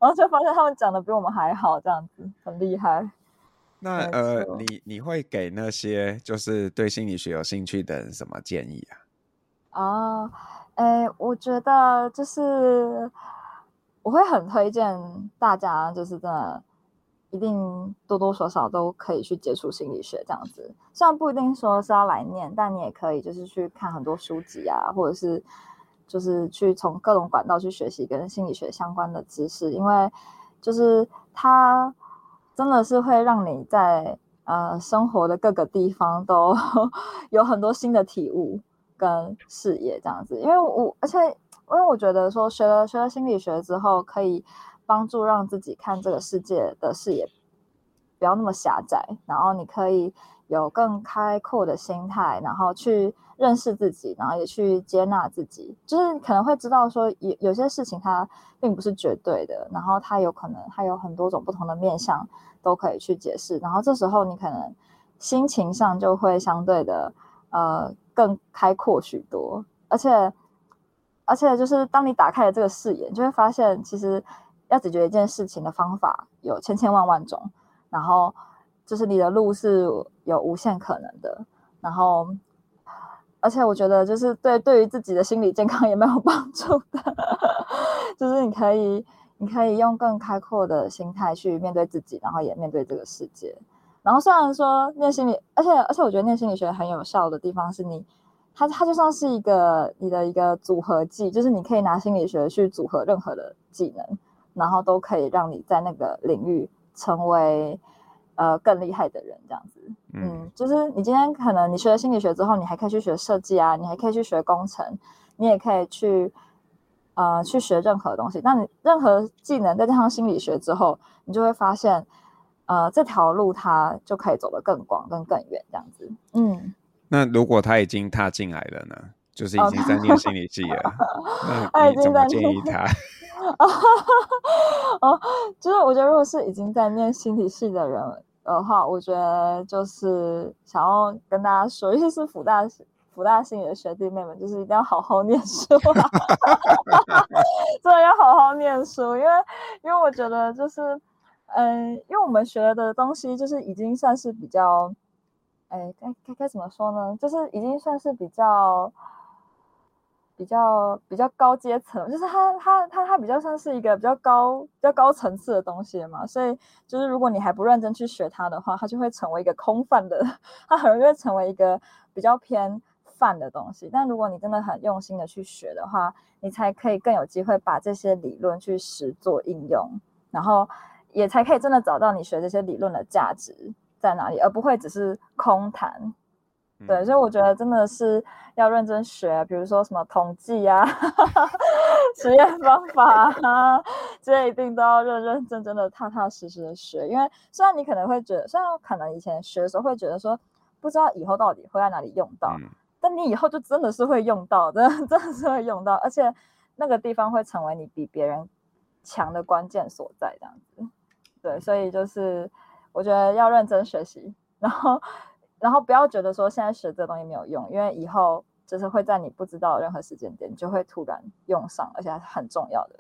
S2: 然后就发现他们讲的比我们还好，这样子很厉害。
S1: 那呃，你你会给那些就是对心理学有兴趣的人什么建议啊？
S2: 啊，哎，我觉得就是。我会很推荐大家，就是真的，一定多多少少都可以去接触心理学这样子。虽然不一定说是要来念，但你也可以就是去看很多书籍啊，或者是就是去从各种管道去学习跟心理学相关的知识，因为就是它真的是会让你在呃生活的各个地方都 *laughs* 有很多新的体悟跟视野这样子。因为我而且。因为我觉得说学了学了心理学之后，可以帮助让自己看这个世界的视野不要那么狭窄，然后你可以有更开阔的心态，然后去认识自己，然后也去接纳自己。就是可能会知道说有有些事情它并不是绝对的，然后它有可能它有很多种不同的面向都可以去解释。然后这时候你可能心情上就会相对的呃更开阔许多，而且。而且就是当你打开了这个视野，就会发现其实要解决一件事情的方法有千千万万种，然后就是你的路是有无限可能的。然后，而且我觉得就是对对于自己的心理健康也没有帮助的，*laughs* 就是你可以你可以用更开阔的心态去面对自己，然后也面对这个世界。然后虽然说念心理，而且而且我觉得念心理学很有效的地方是你。它它就像是一个你的一个组合技，就是你可以拿心理学去组合任何的技能，然后都可以让你在那个领域成为呃更厉害的人，这样子。嗯，嗯，就是你今天可能你学了心理学之后，你还可以去学设计啊，你还可以去学工程，你也可以去呃去学任何东西。那你任何技能再加上心理学之后，你就会发现呃这条路它就可以走得更广、更更远，这样子。嗯。
S1: 那如果他已经踏进来了呢？就是已经在念心理系了 *laughs*. 那你怎么建议他？*laughs*
S2: 哦，就是我觉得，如果是已经在念心理系的人的话，我觉得就是想要跟大家说，*laughs* 尤其是福大福大心理的学弟妹们，就是一定要好好念书啊！真的要好好念书，因为因为我觉得就是嗯，因为我们学的东西就是已经算是比较，哎，该该该怎么说呢？就是已经算是比较。比较比较高阶层，就是它它它它比较像是一个比较高比较高层次的东西嘛，所以就是如果你还不认真去学它的话，它就会成为一个空泛的，*laughs* 它很容易成为一个比较偏泛的东西。但如果你真的很用心的去学的话，你才可以更有机会把这些理论去实作应用，然后也才可以真的找到你学这些理论的价值在哪里，而不会只是空谈。对，所以我觉得真的是要认真学，比如说什么统计啊、*laughs* 实验方法啊，*laughs* 这些一定都要认认真真的、踏踏实实的学。因为虽然你可能会觉得，虽然可能以前学的时候会觉得说，不知道以后到底会在哪里用到，嗯、但你以后就真的是会用到的，*laughs* 真的是会用到，而且那个地方会成为你比别人强的关键所在，这样子。对，所以就是我觉得要认真学习，然后。然后不要觉得说现在学这个东西没有用，因为以后就是会在你不知道的任何时间点，你就会突然用上，而且还是很重要的、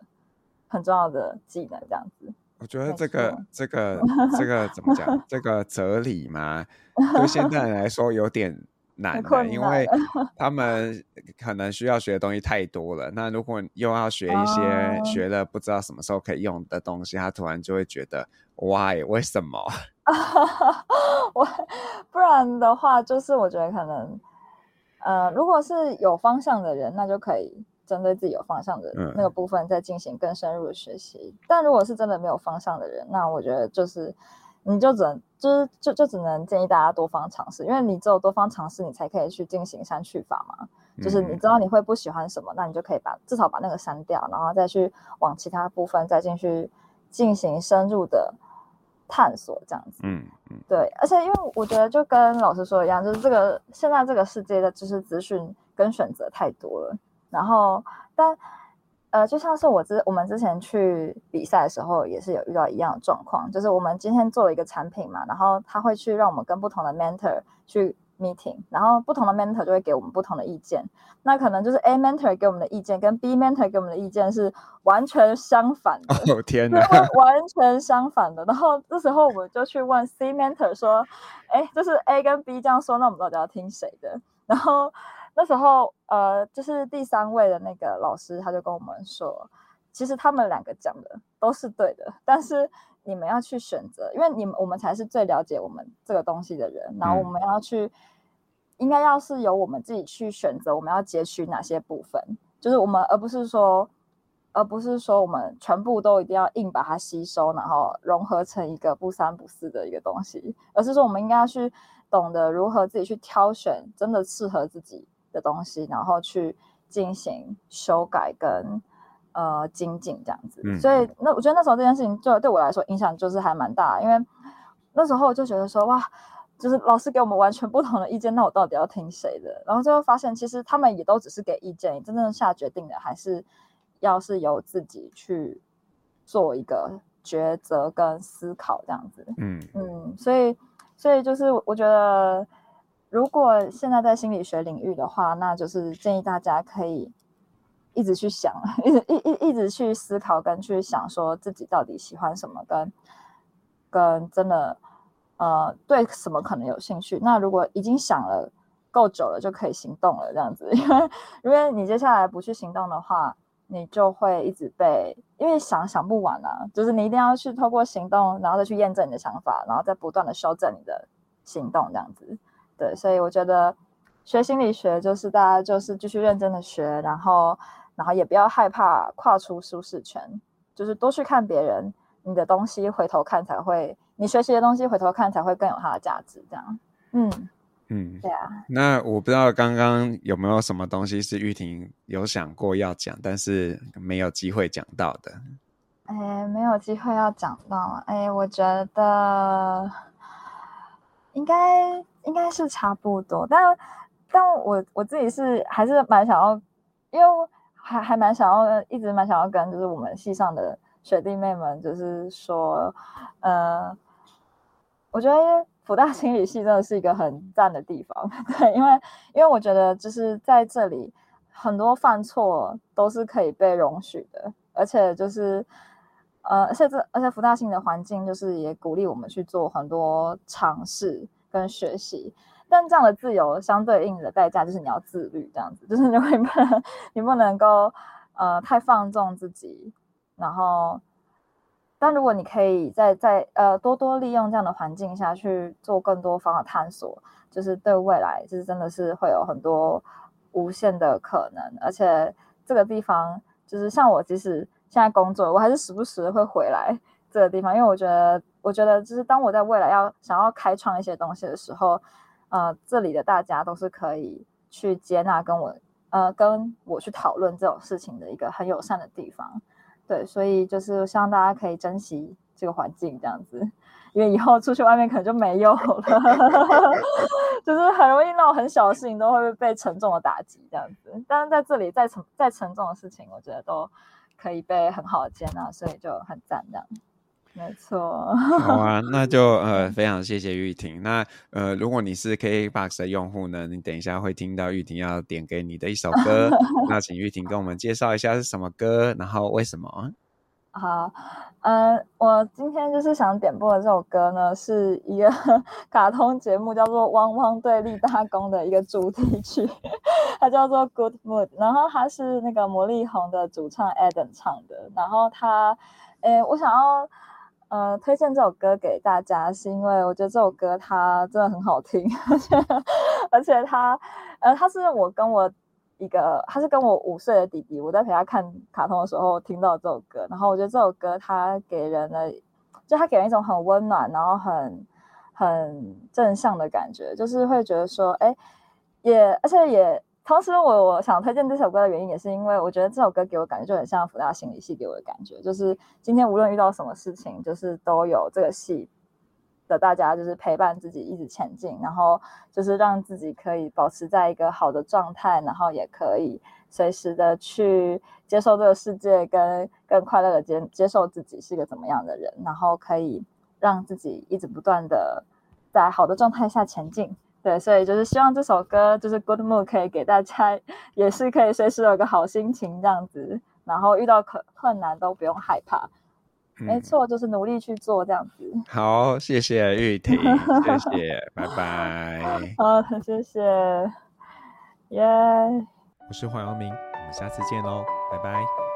S2: 很重要的技能这样子。
S1: 我觉得这个、这个、*laughs* 这个怎么讲？这个哲理嘛，对现代人来说有点难的，因为 *laughs* 他们可能需要学的东西太多了。那如果又要学一些学了不知道什么时候可以用的东西，他突然就会觉得 why 为什么？*laughs*
S2: 我不然的话，就是我觉得可能，呃，如果是有方向的人，那就可以针对自己有方向的那个部分再进行更深入的学习。嗯、但如果是真的没有方向的人，那我觉得就是你就只能就是就就只能建议大家多方尝试，因为你只有多方尝试，你才可以去进行删去法嘛。就是你知道你会不喜欢什么，那你就可以把至少把那个删掉，然后再去往其他部分再进去进行深入的。探索这样子，嗯嗯，对，而且因为我觉得就跟老师说的一样，就是这个现在这个世界的知识资讯跟选择太多了，然后但呃，就像是我之我们之前去比赛的时候，也是有遇到一样的状况，就是我们今天做了一个产品嘛，然后他会去让我们跟不同的 mentor 去。meeting，然后不同的 mentor 就会给我们不同的意见。那可能就是 A mentor 给我们的意见跟 B mentor 给我们的意见是完全相反的。
S1: 哦天哪，
S2: 完全相反的。然后这时候我们就去问 C mentor 说：“哎，就是 A 跟 B 这样说，那我们到底要听谁的？”然后那时候呃，就是第三位的那个老师他就跟我们说：“其实他们两个讲的都是对的，但是。”你们要去选择，因为你们我们才是最了解我们这个东西的人，然后我们要去，嗯、应该要是由我们自己去选择，我们要截取哪些部分，就是我们，而不是说，而不是说我们全部都一定要硬把它吸收，然后融合成一个不三不四的一个东西，而是说我们应该要去懂得如何自己去挑选真的适合自己的东西，然后去进行修改跟。呃，精进这样子，嗯、所以那我觉得那时候这件事情就对我来说影响就是还蛮大，因为那时候我就觉得说哇，就是老师给我们完全不同的意见，那我到底要听谁的？然后最后发现其实他们也都只是给意见，真正下决定的还是要是由自己去做一个抉择跟思考这样子。嗯嗯，所以所以就是我觉得，如果现在在心理学领域的话，那就是建议大家可以。一直去想，*laughs* 一直一一一直去思考，跟去想说自己到底喜欢什么，跟跟真的呃对什么可能有兴趣。那如果已经想了够久了，就可以行动了，这样子。*laughs* 因为因为你接下来不去行动的话，你就会一直被因为想想不完啊，就是你一定要去透过行动，然后再去验证你的想法，然后再不断的修正你的行动，这样子。对，所以我觉得学心理学就是大家就是继续认真的学，然后。然后也不要害怕跨出舒适圈，就是多去看别人，你的东西回头看才会，你学习的东西回头看才会更有它的价值。这样，嗯嗯，对啊。
S1: 那我不知道刚刚有没有什么东西是玉婷有想过要讲，但是没有机会讲到的。
S2: 哎，没有机会要讲到。哎，我觉得应该应该是差不多，但但我我自己是还是蛮想要，因为。还还蛮想要，一直蛮想要跟就是我们系上的学弟妹们，就是说，呃，我觉得辅大心理系真的是一个很赞的地方，*laughs* 对，因为因为我觉得就是在这里很多犯错都是可以被容许的，而且就是，呃，而且这而且福大性的环境就是也鼓励我们去做很多尝试跟学习，但这样的自由相对应的代价就是你要自律，这样子就是你会不能你不能够呃太放纵自己，然后。但如果你可以在在呃多多利用这样的环境下去做更多方的探索，就是对未来就是真的是会有很多无限的可能，而且这个地方就是像我即使现在工作，我还是时不时会回来这个地方，因为我觉得我觉得就是当我在未来要想要开创一些东西的时候，呃，这里的大家都是可以去接纳跟我呃跟我去讨论这种事情的一个很友善的地方。对，所以就是希望大家可以珍惜这个环境，这样子，因为以后出去外面可能就没有了，*laughs* 就是很容易那种很小的事情都会被沉重的打击，这样子。但是在这里再沉再沉重的事情，我觉得都可以被很好的接纳，所以就很赞这样。没错，
S1: 好啊，那就呃 *laughs* 非常谢谢玉婷。那呃，如果你是 KKBOX 的用户呢，你等一下会听到玉婷要点给你的一首歌，*laughs* 那请玉婷跟我们介绍一下是什么歌，然后为什么？
S2: 好，嗯，我今天就是想点播的这首歌呢，是一个 *laughs* 卡通节目叫做《汪汪队立大功》的一个主题曲，它叫做《Good Mood》，然后它是那个魔力红的主唱 Adam 唱的，然后他，诶，我想要。呃，推荐这首歌给大家，是因为我觉得这首歌它真的很好听，*laughs* 而且而且它，呃，它是我跟我一个，他是跟我五岁的弟弟，我在陪他看卡通的时候听到这首歌，然后我觉得这首歌它给人的，就它给人一种很温暖，然后很很正向的感觉，就是会觉得说，哎，也而且也。同时，我我想推荐这首歌的原因，也是因为我觉得这首歌给我感觉就很像福大心理系给我的感觉，就是今天无论遇到什么事情，就是都有这个系的大家就是陪伴自己一直前进，然后就是让自己可以保持在一个好的状态，然后也可以随时的去接受这个世界跟，更快乐的接接受自己是一个怎么样的人，然后可以让自己一直不断的在好的状态下前进。对，所以就是希望这首歌就是 Good Mood 可以给大家，也是可以随时有个好心情这样子，然后遇到困困难都不用害怕。嗯、没错，就是努力去做这样子。*laughs*
S1: 好，谢谢玉婷，谢谢，拜拜。*laughs*
S2: 好，谢谢，耶、yeah。
S1: 我是黄耀明，我们下次见喽，拜拜。